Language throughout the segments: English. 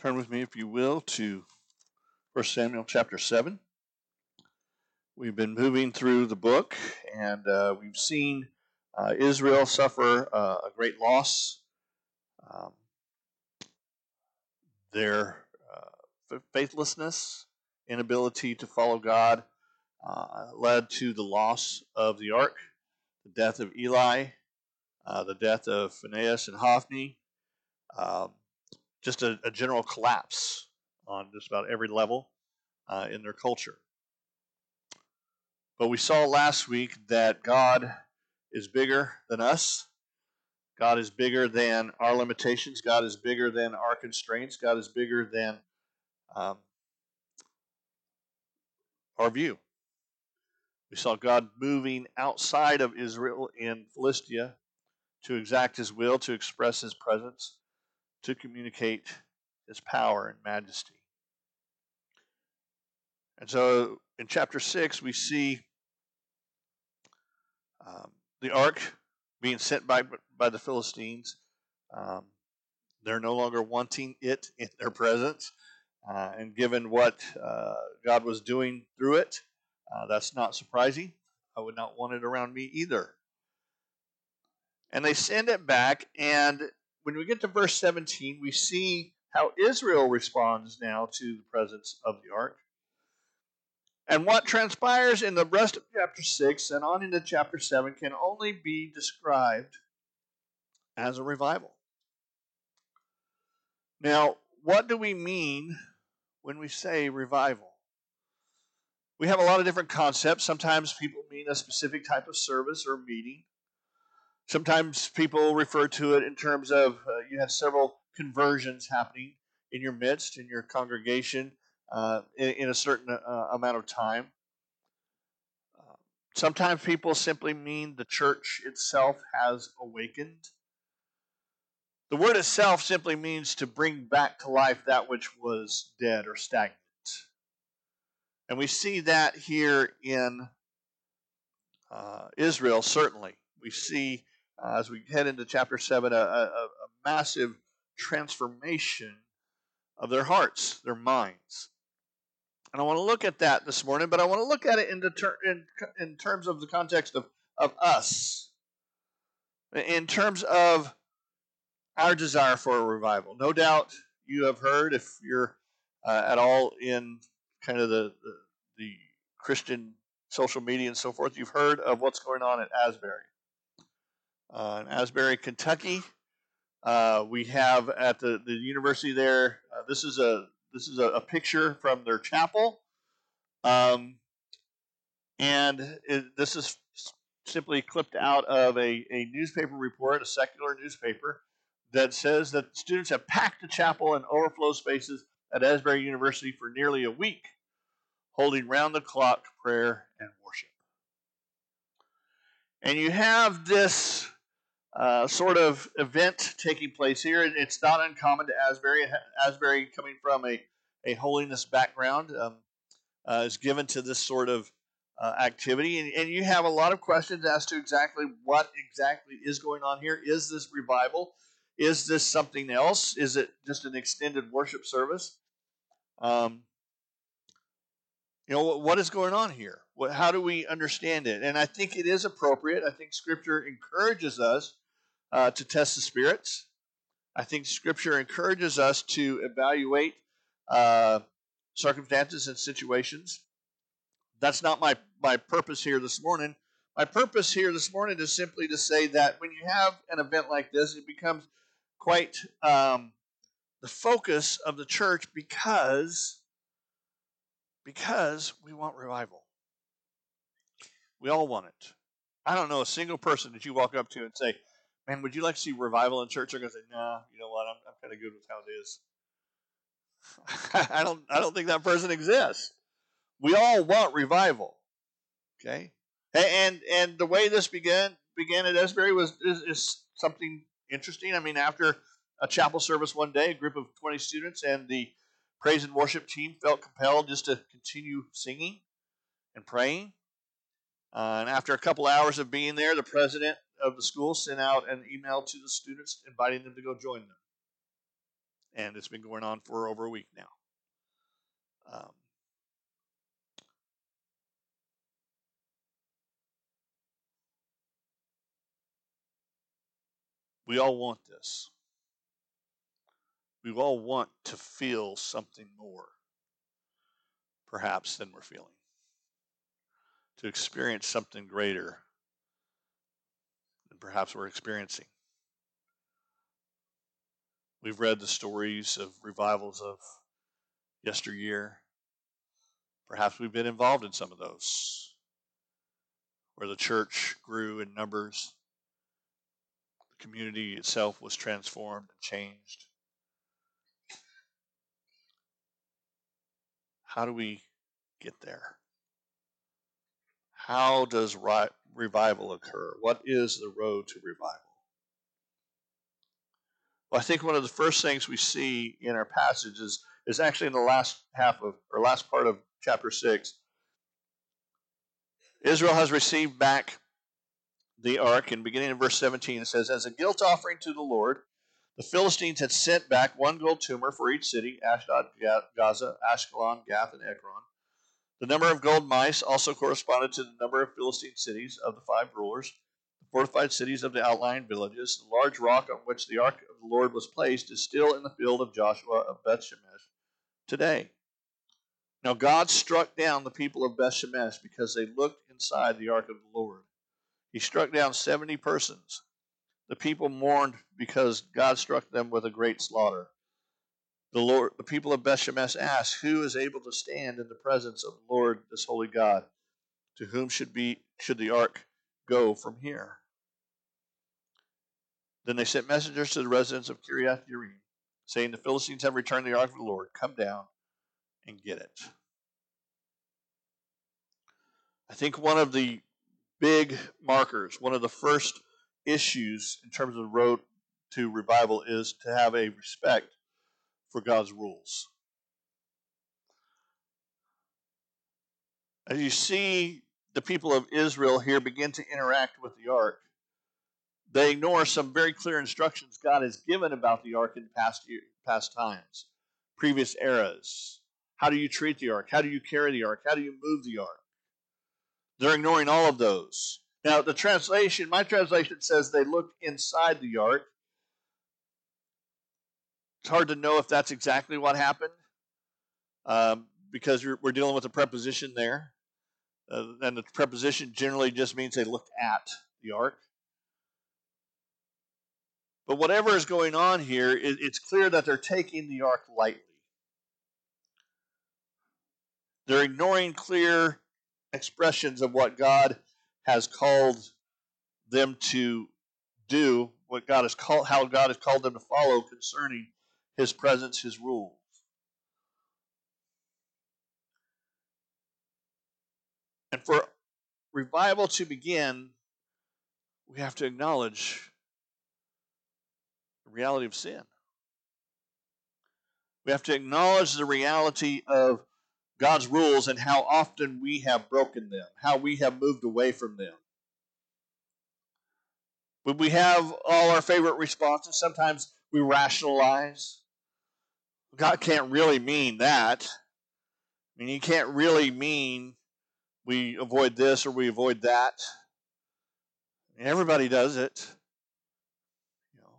Turn with me, if you will, to 1 Samuel chapter 7. We've been moving through the book, and uh, we've seen uh, Israel suffer uh, a great loss. Um, their uh, faithlessness, inability to follow God, uh, led to the loss of the ark, the death of Eli, uh, the death of Phinehas and Hophni. Um, just a, a general collapse on just about every level uh, in their culture. But we saw last week that God is bigger than us. God is bigger than our limitations. God is bigger than our constraints. God is bigger than um, our view. We saw God moving outside of Israel in Philistia to exact his will, to express his presence to communicate his power and majesty. And so in chapter 6, we see um, the ark being sent by, by the Philistines. Um, they're no longer wanting it in their presence. Uh, and given what uh, God was doing through it, uh, that's not surprising. I would not want it around me either. And they send it back, and when we get to verse 17, we see how Israel responds now to the presence of the ark. And what transpires in the rest of chapter 6 and on into chapter 7 can only be described as a revival. Now, what do we mean when we say revival? We have a lot of different concepts. Sometimes people mean a specific type of service or meeting. Sometimes people refer to it in terms of uh, you have several conversions happening in your midst, in your congregation, uh, in, in, a certain uh, amount of time. Uh, sometimes people simply mean the church itself has awakened. The word itself simply means to bring back to life that which was dead or stagnant. And we see that here in uh, Israel, certainly. We see uh, as we head into chapter 7, a, a, a, massive transformation of their hearts, their minds. And I want to look at that this morning, but I want to look at it in, ter- in, in terms of the context of, of us, in terms of our desire for a revival. No doubt you have heard, if you're uh, at all in kind of the, the, the Christian social media and so forth, you've heard of what's going on at Asbury uh, in Asbury, Kentucky. Uh, we have at the, the university there. Uh, this is a this is a, a picture from their chapel, um, and it, this is simply clipped out of a, a newspaper report, a secular newspaper, that says that students have packed the chapel and overflow spaces at Asbury University for nearly a week, holding round the clock prayer and worship. And you have this uh, sort of event taking place here. It's not uncommon to Asbury. Asbury, coming from a, a holiness background, um, uh, is given to this sort of uh, activity. And, and, you have a lot of questions as to exactly what exactly is going on here. Is this revival? Is this something else? Is it just an extended worship service? Um, you know, what is going on here? What, how do we understand it? And I think it is appropriate. I think Scripture encourages us uh, to test the spirits. I think Scripture encourages us to evaluate uh, circumstances and situations. That's not my, my purpose here this morning. My purpose here this morning is simply to say that when you have an event like this, it becomes quite um, the focus of the church because because we want revival. We all want it. I don't know a single person that you walk up to and say, man, would you like to see revival in church? They're going to say, nah, you know what? I'm, I'm kind of good with how it is. I don't, I don't think that person exists. We all want revival. Okay. And, and the way this began, began at Asbury was, is, is something interesting. I mean, after a chapel service one day, a group of 20 students and the praise and worship team felt compelled just to continue singing and praying. Uh, and after a couple hours of being there, the president of the school sent out an email to the students inviting them to go join them. and it's been going on for over a week now. Um, we all want this. We all want to feel something more, perhaps, than we're feeling, to experience something greater than perhaps we're experiencing. We've read the stories of revivals of yesteryear. Perhaps we've been involved in some of those, where the church grew in numbers, the community itself was transformed and changed. How do we get there? How does ri- revival occur? What is the road to revival? Well, I think one of the first things we see in our passage is, is actually in the last half of, or last part of chapter 6. Israel has received back the ark, and beginning in verse 17, it says, As a guilt offering to the Lord, the Philistines had sent back one gold tumor for each city Ashdod, Gaza, Ashkelon, Gath, and Ekron. The number of gold mice also corresponded to the number of Philistine cities of the five rulers, the fortified cities of the outlying villages. The large rock on which the ark of the Lord was placed is still in the field of Joshua of Bethshemesh today. Now God struck down the people of Bethshemesh because they looked inside the ark of the Lord. He struck down 70 persons the people mourned because God struck them with a great slaughter. The Lord, the people of Bethshemesh asked, "Who is able to stand in the presence of the Lord, this holy God? To whom should be should the ark go from here?" Then they sent messengers to the residents of Kiriath Jearim, saying, "The Philistines have returned the ark of the Lord. Come down and get it." I think one of the big markers, one of the first issues in terms of the road to revival is to have a respect for God's rules. As you see the people of Israel here begin to interact with the ark, they ignore some very clear instructions God has given about the ark in past year, past times, previous eras. How do you treat the ark? How do you carry the ark? How do you move the ark? They're ignoring all of those. Now, the translation, my translation says they looked inside the ark. It's hard to know if that's exactly what happened um, because we're dealing with a preposition there. Uh, and the preposition generally just means they looked at the ark. But whatever is going on here, it, it's clear that they're taking the ark lightly. They're ignoring clear expressions of what God has called them to do, what God has called, how God has called them to follow concerning His presence, His rules. And for revival to begin, we have to acknowledge the reality of sin. We have to acknowledge the reality of God's rules and how often we have broken them, how we have moved away from them. When we have all our favorite responses, sometimes we rationalize. God can't really mean that. I mean, He can't really mean we avoid this or we avoid that. I mean, everybody does it. You know,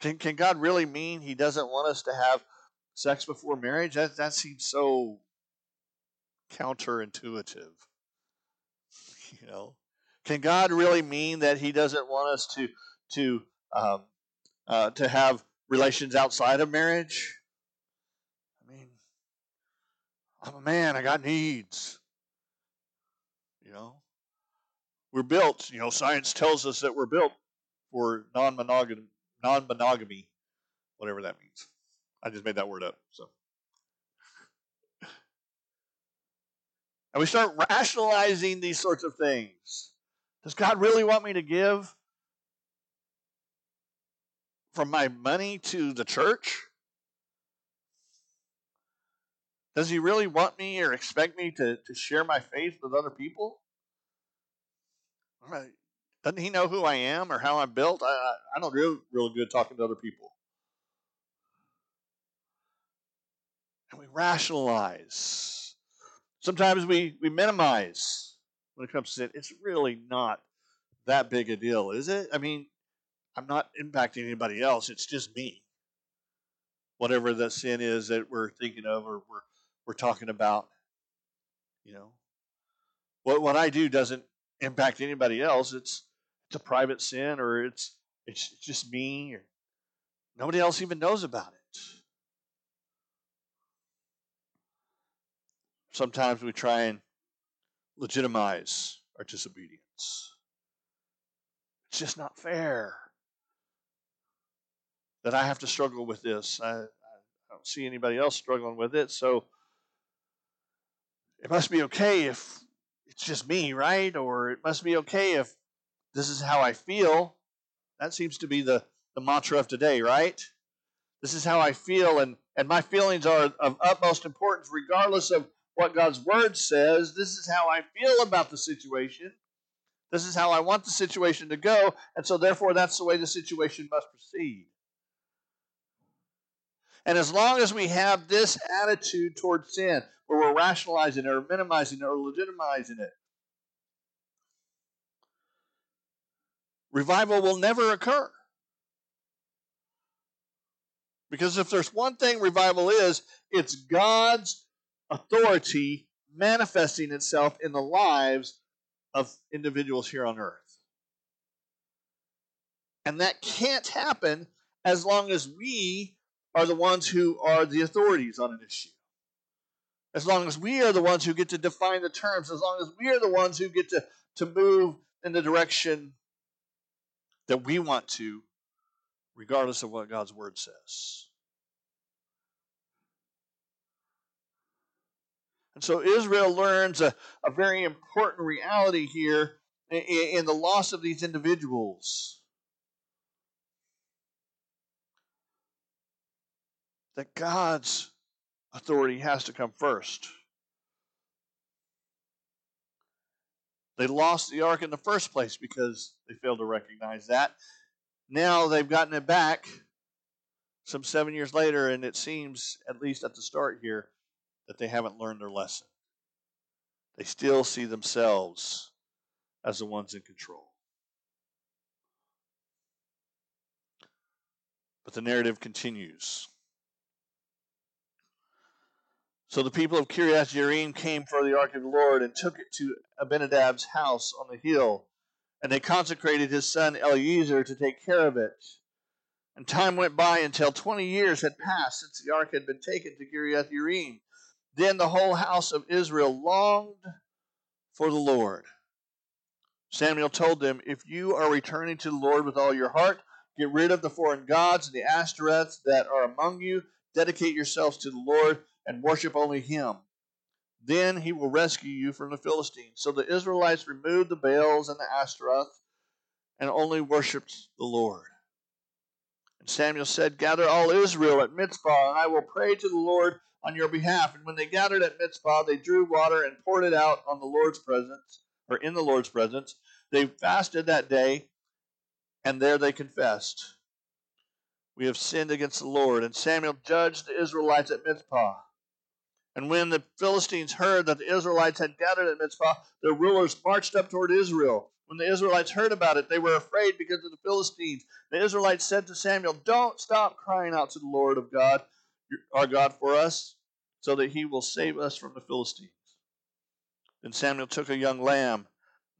can can God really mean He doesn't want us to have sex before marriage? That that seems so counterintuitive. You know, can God really mean that He doesn't want us to to um, uh, to have relations outside of marriage? I mean, I'm a man. I got needs. You know, we're built. You know, science tells us that we're built for non-monogamy, non-monogamy, whatever that means. I just made that word up. So. And we start rationalizing these sorts of things. Does God really want me to give from my money to the church? Does he really want me or expect me to, to share my faith with other people? Doesn't he know who I am or how I'm built? I, I don't do real good talking to other people. and we rationalize. Sometimes we, we minimize when it comes to sin. It's really not that big a deal, is it? I mean, I'm not impacting anybody else. It's just me. Whatever the sin is that we're thinking of or we're, we're talking about, you know. What, what I do doesn't impact anybody else. It's it's a private sin or it's it's just me or nobody else even knows about it. Sometimes we try and legitimize our disobedience. It's just not fair that I have to struggle with this. I, I don't see anybody else struggling with it, so it must be okay if it's just me, right? Or it must be okay if this is how I feel. That seems to be the, the mantra of today, right? This is how I feel, and, and my feelings are of utmost importance, regardless of what God's word says. This is how I feel about the situation. This is how I want the situation to go, and so therefore that's the way the situation must proceed. And as long as we have this attitude towards sin, where we're rationalizing it or minimizing it or legitimizing it, revival will never occur. Because if there's one thing revival is, it's God's authority manifesting itself in the lives of individuals here on earth. And that can't happen as long as we are the ones who are the authorities on an issue. As long as we are the ones who get to define the terms, as long as we are the ones who get to, to move in the direction that we want to, regardless of what God's word says. And so Israel learns a, a very important reality here in, in the loss of these individuals. That God's authority has to come first. They lost the ark in the first place because they failed to recognize that. Now they've gotten it back some seven years later, and it seems, at least at the start here, that they haven't learned their lesson. They still see themselves as the ones in control. But the narrative continues. So the people of Kiriath Jearim came for the ark of the Lord and took it to Abinadab's house on the hill, and they consecrated his son Eleazar to take care of it. And time went by until twenty years had passed since the ark had been taken to Kiriath Jearim. Then the whole house of Israel longed for the Lord. Samuel told them, If you are returning to the Lord with all your heart, get rid of the foreign gods and the Ashtoreths that are among you, dedicate yourselves to the Lord and worship only him. Then he will rescue you from the Philistines. So the Israelites removed the Baals and the Ashtaroth and only worshipped the Lord. And Samuel said, Gather all Israel at Mizpah, and I will pray to the Lord on your behalf. And when they gathered at Mizpah, they drew water and poured it out on the Lord's presence, or in the Lord's presence. They fasted that day, and there they confessed, We have sinned against the Lord. And Samuel judged the Israelites at Mizpah. And when the Philistines heard that the Israelites had gathered at Mizpah, their rulers marched up toward Israel. When the Israelites heard about it, they were afraid because of the Philistines. The Israelites said to Samuel, Don't stop crying out to the Lord of God, our God, for us, so that he will save us from the Philistines. Then Samuel took a young lamb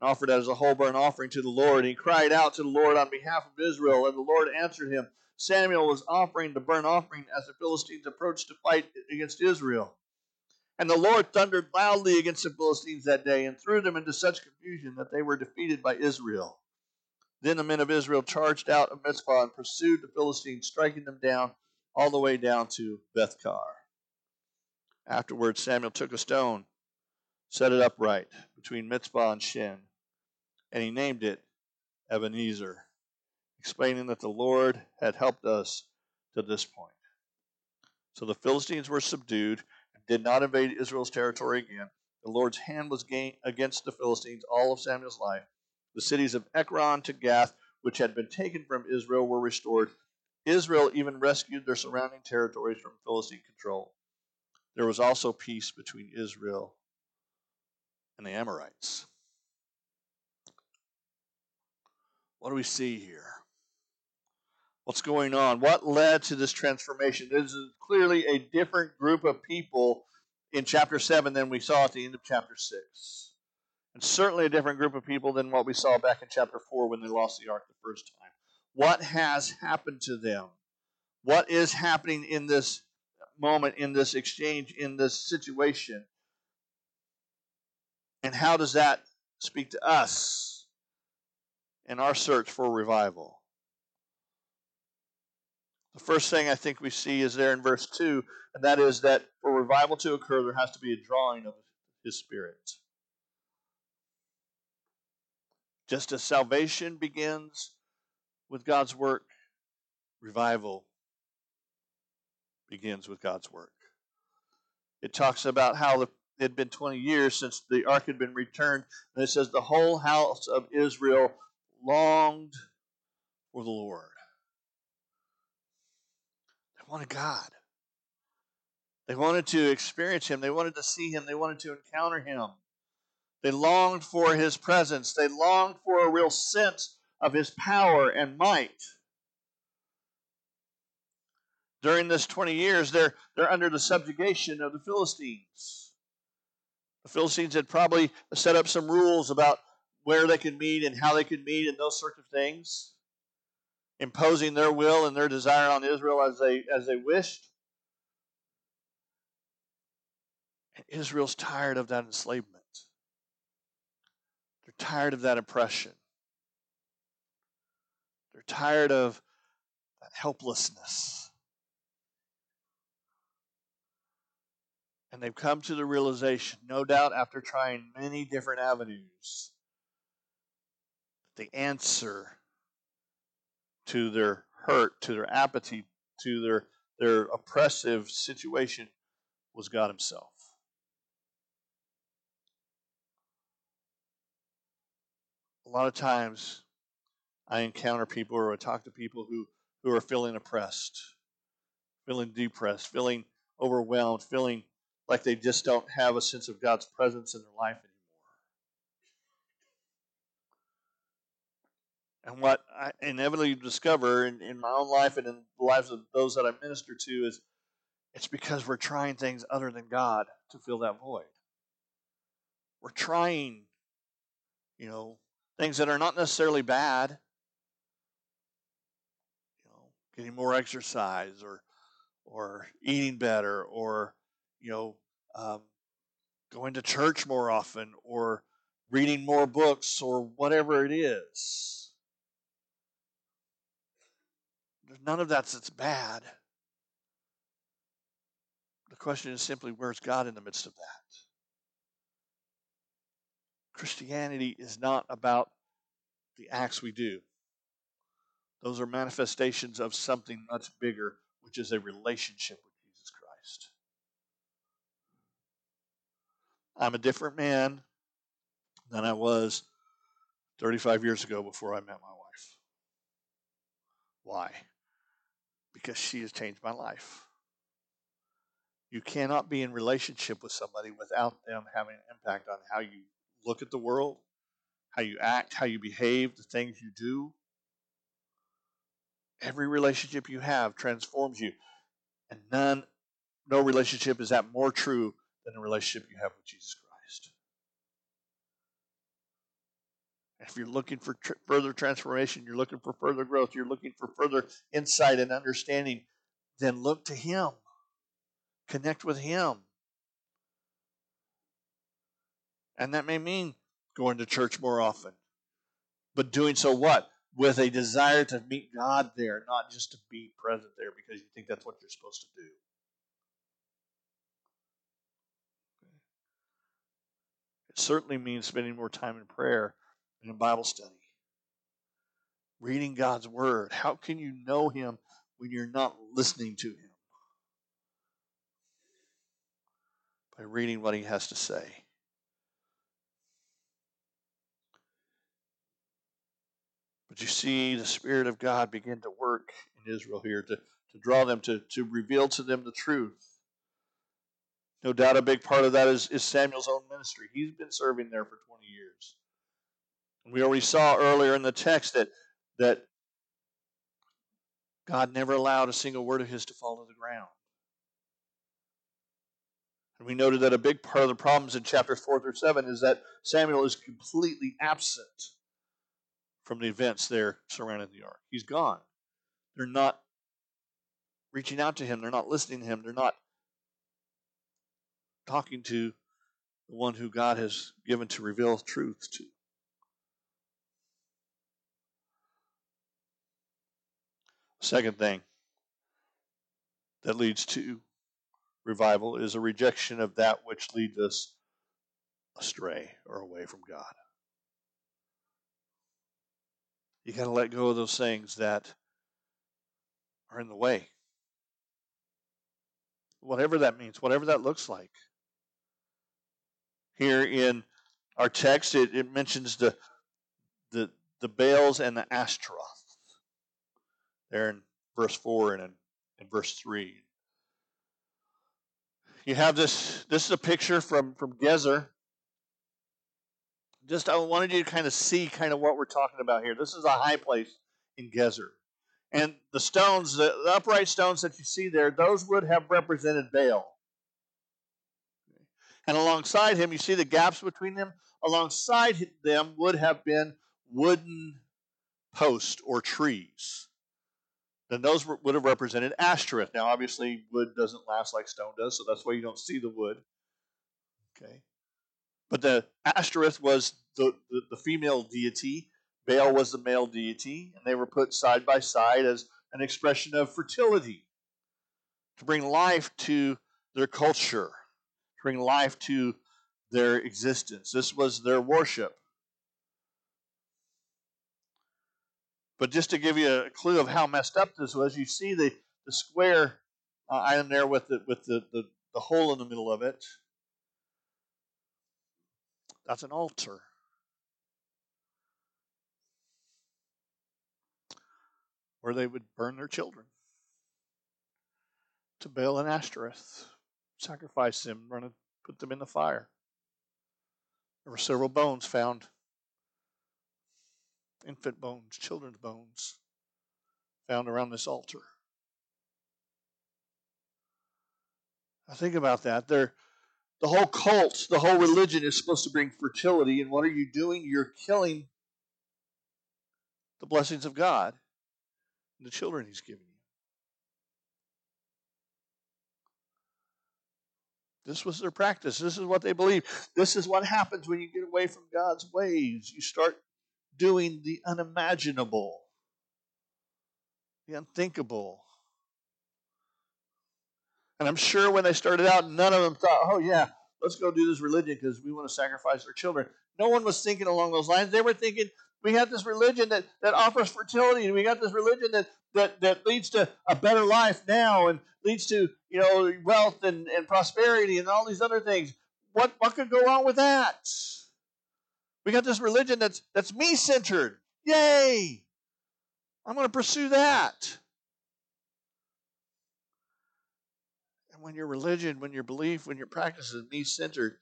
and offered it as a whole burnt offering to the Lord. He cried out to the Lord on behalf of Israel, and the Lord answered him. Samuel was offering the burnt offering as the Philistines approached to fight against Israel. And the Lord thundered loudly against the Philistines that day and threw them into such confusion that they were defeated by Israel. Then the men of Israel charged out of Mizpah and pursued the Philistines, striking them down all the way down to Bethkar. Afterwards, Samuel took a stone, set it upright between Mizpah and Shen, and he named it Ebenezer, explaining that the Lord had helped us to this point. So the Philistines were subdued did not invade Israel's territory again. The Lord's hand was against the Philistines all of Samuel's life. The cities of Ekron to Gath, which had been taken from Israel, were restored. Israel even rescued their surrounding territories from Philistine control. there was also peace between Israel and the Amorites. What do we see here? What's going on? What led to this transformation? This is clearly a different group of people in chapter 7 than we saw at the end of chapter 6. And certainly a different group of people than what we saw back in chapter 4 when they lost the ark the first time. What has happened to them? What is happening in this moment, in this exchange, in this situation? And how does that speak to us in our search for revival? The first thing I think we see is there in verse 2, and that is that for revival to occur, there has to be a drawing of His Spirit. Just as salvation begins with God's work, revival begins with God's work. It talks about how it had been 20 years since the ark had been returned, and it says the whole house of Israel longed for the Lord. Wanted God. They wanted to experience Him. They wanted to see Him. They wanted to encounter Him. They longed for His presence. They longed for a real sense of His power and might during this 20 years, they're, they're under the subjugation of the Philistines. The Philistines had probably set up some rules about where they could meet and how they could meet and those sorts of things, imposing their will and their desire on Israel as they, as they wished. And Israel's tired of that enslavement. They're tired of that oppression. They're tired of that helplessness. And they've come to the realization, no doubt after trying many different avenues, that the answer to their hurt, to their apathy, to their, their oppressive situation was God Himself. A lot of times I encounter people or I talk to people who, who are feeling oppressed, feeling depressed, feeling overwhelmed, feeling like they just don't have a sense of God's presence in their life And what I inevitably discover in, in my own life and in the lives of those that I minister to is it's because we're trying things other than God to fill that void. We're trying, you know, things that are not necessarily bad. You know, getting more exercise or or eating better or you know, um, going to church more often or reading more books or whatever it is. There's none of that that's bad. The question is simply where's God in the midst of that? Christianity is not about the acts we do. Those are manifestations of something much bigger, which is a relationship with Jesus Christ. I'm a different man than I was 35 years ago before I met my wife. Why? Because she has changed my life. You cannot be in relationship with somebody without them having an impact on how you look at the world, how you act, how you behave, the things you do. Every relationship you have transforms you. And none, no relationship is that more true than the relationship you have with Jesus Christ. If you're looking for tr- further transformation, you're looking for further growth, you're looking for further insight and understanding, then look to Him. Connect with Him. And that may mean going to church more often. But doing so what? With a desire to meet God there, not just to be present there because you think that's what you're supposed to do. It certainly means spending more time in prayer in Bible study. Reading God's Word. How can you know Him when you're not listening to Him? By reading what He has to say. But you see the Spirit of God begin to work in Israel here to, to draw them, to, to reveal to them the truth. No doubt a big part of that is, is Samuel's own ministry. He's been serving there for 20 years. We already saw earlier in the text that, that God never allowed a single word of his to fall to the ground. And we noted that a big part of the problems in chapters 4 through 7 is that Samuel is completely absent from the events there surrounding the ark. He's gone. They're not reaching out to him, they're not listening to him, they're not talking to the one who God has given to reveal truth to. Second thing that leads to revival is a rejection of that which leads us astray or away from God. You got to let go of those things that are in the way. Whatever that means, whatever that looks like. Here in our text, it, it mentions the, the, the Baals and the Ashtaroth. There in verse 4 and in, in verse 3. You have this, this is a picture from, from Gezer. Just I wanted you to kind of see kind of what we're talking about here. This is a high place in Gezer. And the stones, the, the upright stones that you see there, those would have represented Baal. And alongside him, you see the gaps between them? Alongside them would have been wooden posts or trees. Then those would have represented Ashtoreth. Now, obviously, wood doesn't last like stone does, so that's why you don't see the wood. Okay. But the Ashtoreth was the, the, the female deity, Baal was the male deity, and they were put side by side as an expression of fertility to bring life to their culture, to bring life to their existence. This was their worship. But just to give you a clue of how messed up this was, you see the, the square uh, item there with the with the, the, the hole in the middle of it. That's an altar. Where they would burn their children to Baal and Ashtoreth, sacrifice them, run and put them in the fire. There were several bones found infant bones, children's bones found around this altar. Now think about that. They're, the whole cult, the whole religion is supposed to bring fertility, and what are you doing? You're killing the blessings of God and the children He's given you. This was their practice. This is what they believe. This is what happens when you get away from God's ways. You start doing the unimaginable, the unthinkable. And I'm sure when they started out, none of them thought, oh, yeah, let's go do this religion because we want to sacrifice our children. No one was thinking along those lines. They were thinking, we have this religion that, that offers fertility, and we got this religion that, that, that leads to a better life now and leads to you know wealth and, and prosperity and all these other things. What, what could go wrong with that? We got this religion that's that's me centered. Yay! I'm going to pursue that. And when your religion, when your belief, when your practice is me centered,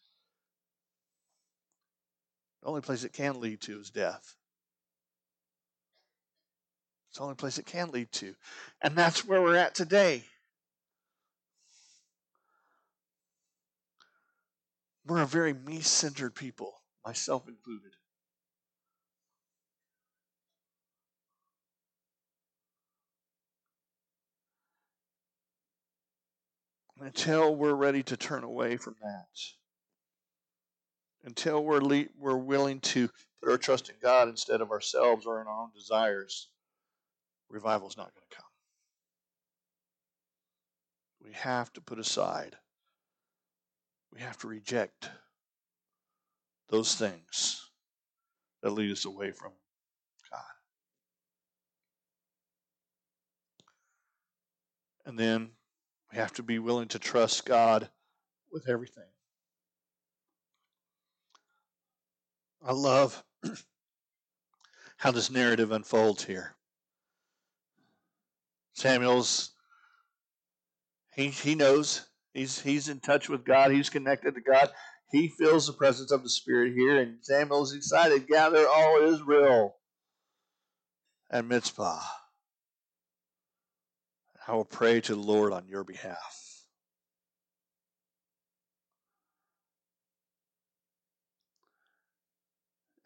the only place it can lead to is death. It's the only place it can lead to. And that's where we're at today. We're a very me centered people myself included. Until we're ready to turn away from that, until we're, le- we're willing to put our trust in God instead of ourselves or in our own desires, revival is not going to come. We have to put aside, we have to reject those things that lead us away from God. And then we have to be willing to trust God with everything. I love how this narrative unfolds here. Samuel's he he knows He's he's in touch with God. He's connected to God. He feels the presence of the Spirit here, and Samuel's excited. Gather all Israel at Mizpah. I will pray to the Lord on your behalf.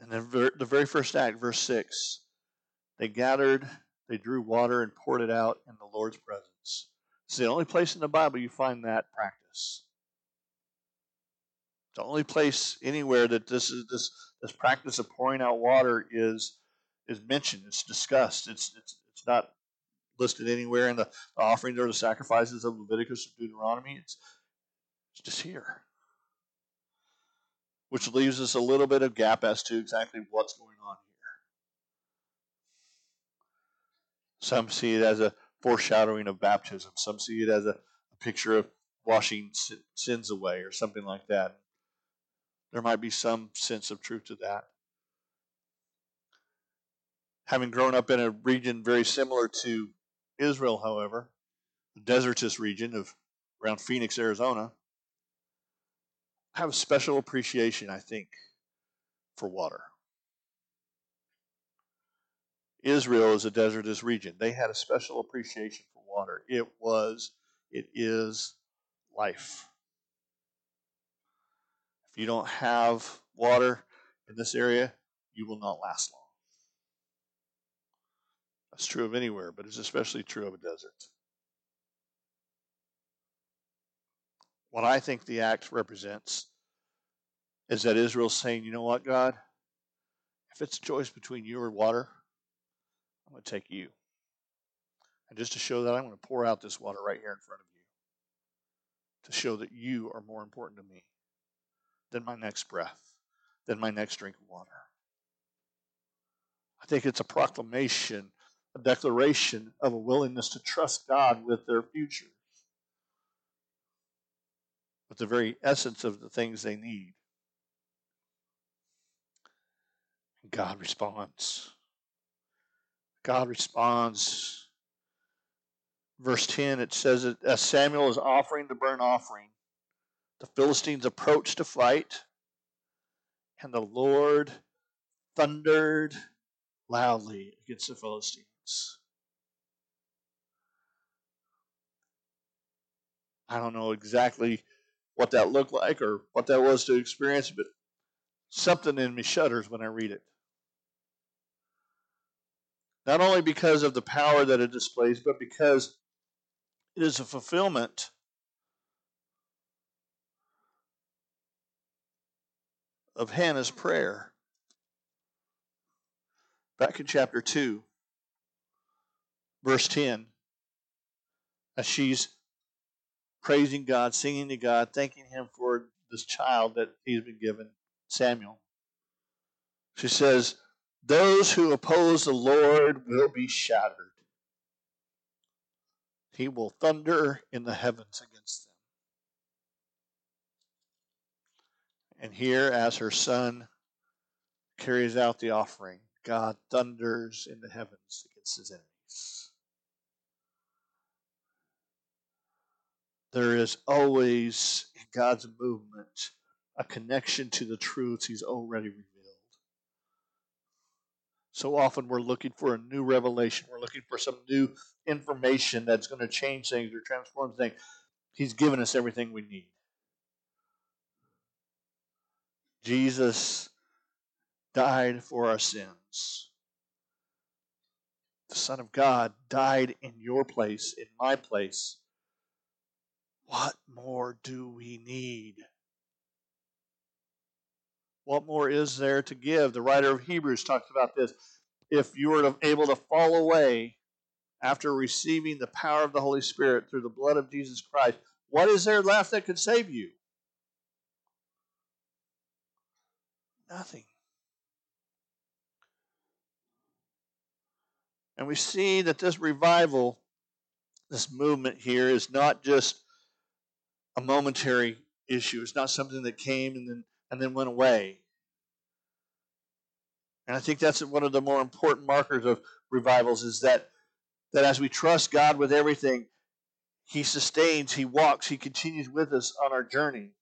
And then the very first act, verse 6, they gathered, they drew water and poured it out in the Lord's presence. It's the only place in the Bible you find that practice. The only place anywhere that this is this this practice of pouring out water is is mentioned. It's discussed. It's it's it's not listed anywhere in the, the offerings or the sacrifices of Leviticus or Deuteronomy. It's it's just here which leaves us a little bit of gap as to exactly what's going on here. Some see it as a foreshadowing of baptism, some see it as a, a picture of washing sins away or something like that. There might be some sense of truth to that. Having grown up in a region very similar to Israel, however, the desertous region of around Phoenix, Arizona, I have a special appreciation, I think, for water. Israel is a desertous region. They had a special appreciation for water. It was, it is life. If you don't have water in this area, you will not last long. That's true of anywhere, but it's especially true of a desert. What I think the act represents is that Israel's saying, you know what, God? If it's a choice between you or water, I'm going to take you. And just to show that, I'm going to pour out this water right here in front of you to show that you are more important to me than my next breath, than my next drink of water. I think it's a proclamation, a declaration of a willingness to trust God with their future with the very essence of the things they need. And God responds. God responds. Verse 10, it says that as Samuel is offering the burnt offering, the Philistines approached to fight, and the Lord thundered loudly against the Philistines. I don't know exactly what that looked like or what that was to experience, but something in me shudders when I read it. Not only because of the power that it displays, but because it is a fulfillment of Hannah's prayer. Back in chapter 2, verse 10, as she's praising God, singing to God, thanking Him for this child that He's been given, Samuel. She says, Those who oppose the Lord will be shattered. He will thunder in the heavens against them. And here, as her son carries out the offering, God thunders in the heavens against his enemies. there is always in God's movement a connection to the truths He's already revealed. So often we're looking for a new revelation. We're looking for some new information that's going to change things or transform things. He's given us everything we need. Jesus died for our sins. The Son of God died in your place, in my place what more do we need? What more is there to give? The writer of Hebrews talks about this. If you were able to fall away after receiving the power of the Holy Spirit through the blood of Jesus Christ, what is there left that could save you? Nothing. And we see that this revival, this movement here, is not just a momentary issue. It's not something that came and then and then went away. And I think that's one of the more important markers of revivals is that that as we trust God with everything, He sustains, He walks, He continues with us on our journey.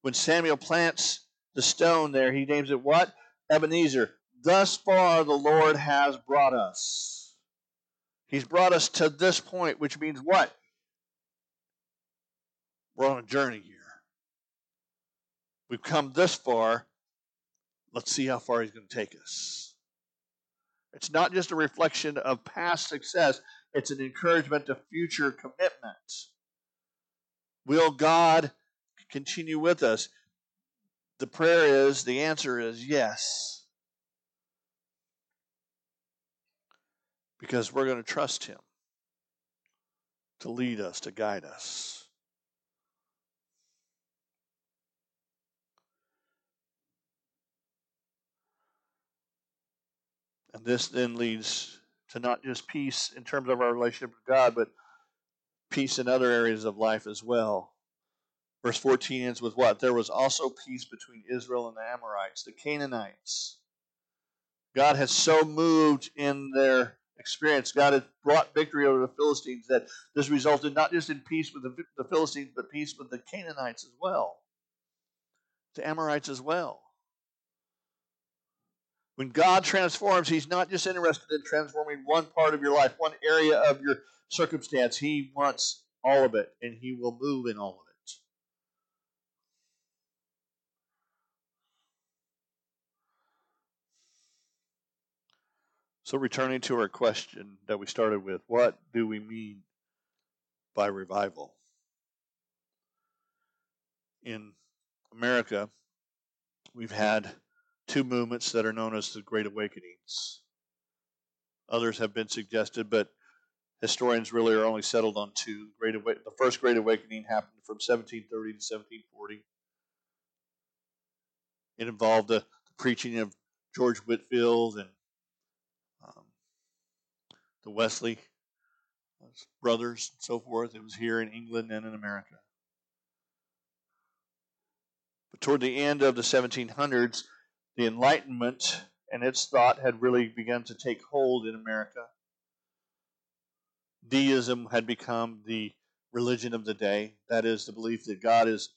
When Samuel plants the stone there, he names it what? Ebenezer. Thus far the Lord has brought us. He's brought us to this point, which means what? We're on a journey here. We've come this far. Let's see how far he's going to take us. It's not just a reflection of past success, it's an encouragement to future commitment. Will God continue with us? The prayer is, the answer is yes. Because we're going to trust Him to lead us, to guide us. And this then leads to not just peace in terms of our relationship with God, but peace in other areas of life as well. Verse 14 ends with what? There was also peace between Israel and the Amorites, the Canaanites. God has so moved in their experience. God has brought victory over the Philistines that this resulted not just in peace with the, the Philistines, but peace with the Canaanites as well, the Amorites as well. When God transforms, He's not just interested in transforming one part of your life, one area of your circumstance. He wants all of it, and He will move in all of it. So, returning to our question that we started with, what do we mean by revival? In America, we've had two movements that are known as the Great Awakenings. Others have been suggested, but historians really are only settled on two. Great Awa- the first Great Awakening happened from 1730 to 1740. It involved the, preaching of George Whitefield and the Wesley brothers and so forth. It was here in England and in America. But toward the end of the 1700s, the Enlightenment and its thought had really begun to take hold in America. Deism had become the religion of the day. That is the belief that God is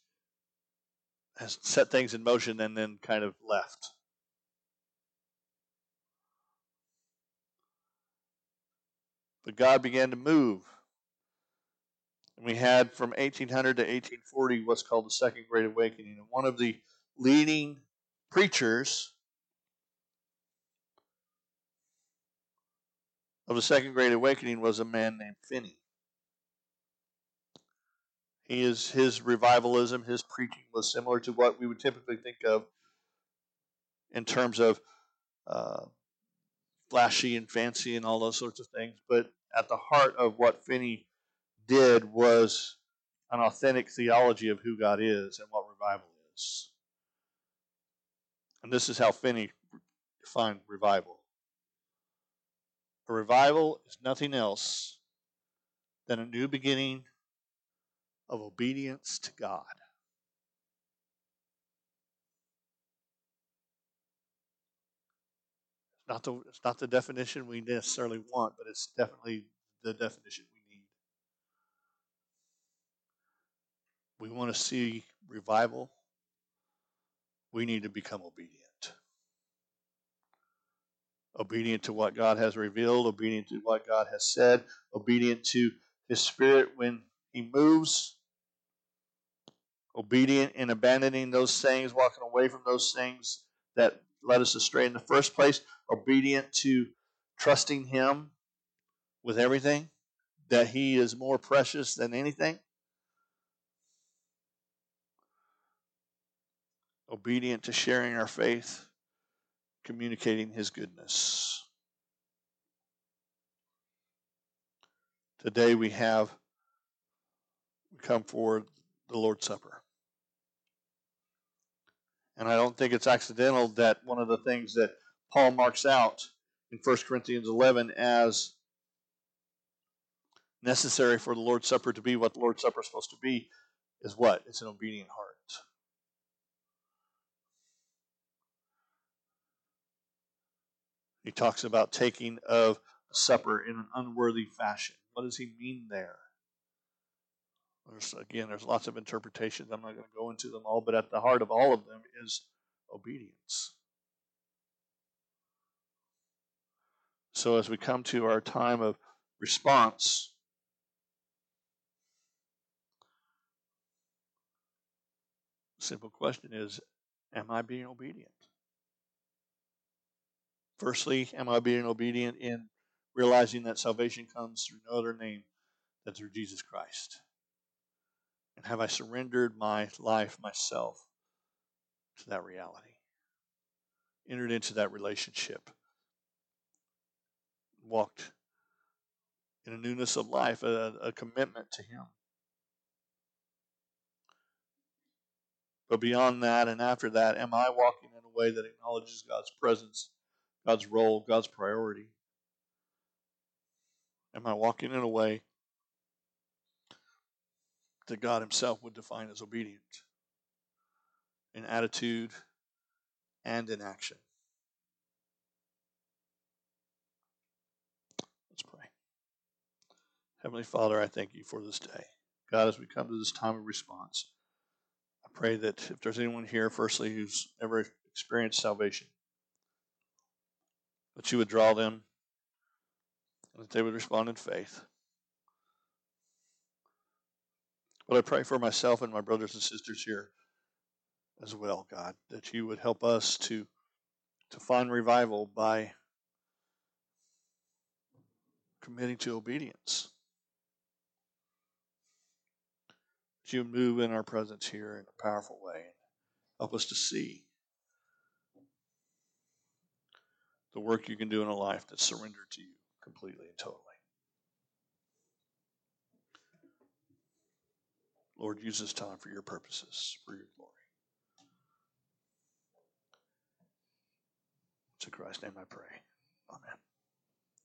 has set things in motion and then kind of left. But God began to move. And we had from 1800 to 1840 what's called the Second Great Awakening. And one of the leading preachers of the Second Great Awakening was a man named Finney. He is his revivalism, his preaching was similar to what we would typically think of in terms of uh, flashy and fancy and all those sorts of things. But at the heart of what Finney did was an authentic theology of who God is and what revival is. And this is how Finney defined revival. A revival is nothing else than a new beginning of obedience to God. Not the, it's not the definition we necessarily want, but it's definitely the definition we need. We want to see revival. We need to become obedient obedient to what God has revealed, obedient to what God has said, obedient to His Spirit when He moves, obedient in abandoning those things, walking away from those things that led us astray in the first place, obedient to trusting Him with everything, that He is more precious than anything. Obedient to sharing our faith communicating his goodness. Today we have we come for the Lord's Supper. And I don't think it's accidental that one of the things that Paul marks out in 1 Corinthians 11 as necessary for the Lord's Supper to be what the Lord's Supper is supposed to be is what? It's an obedient heart. He talks about taking of supper in an unworthy fashion, What does he mean there? There's, again, there's lots of interpretations. I'm not going to go into them all, but at the heart of all of them is obedience. So as we come to our time of response, simple question is Am I being obedient? Firstly, am I being obedient in realizing that salvation comes through no other name than through Jesus Christ? And have I surrendered my life, myself, to that reality? Entered into that relationship? Walked in a newness of life, a, a commitment to Him? But beyond that and after that, am I walking in a way that acknowledges God's presence, God's role, God's priority? Am I walking in a way that God Himself would define as obedient in attitude and in action? Let's pray. Heavenly Father, I thank you for this day. God, as we come to this time of response, I pray that if there's anyone here, firstly, who's never experienced salvation, that you would draw them and that they would respond in faith. But I pray for myself and my brothers and sisters here as well, God, that you would help us to, to find revival by committing to obedience. You move in our presence here in a powerful way. and Help us to see the work you can do in a life that's surrendered to you completely and totally. Lord, use this time for your purposes, for your glory. To Christ's name I pray. Amen.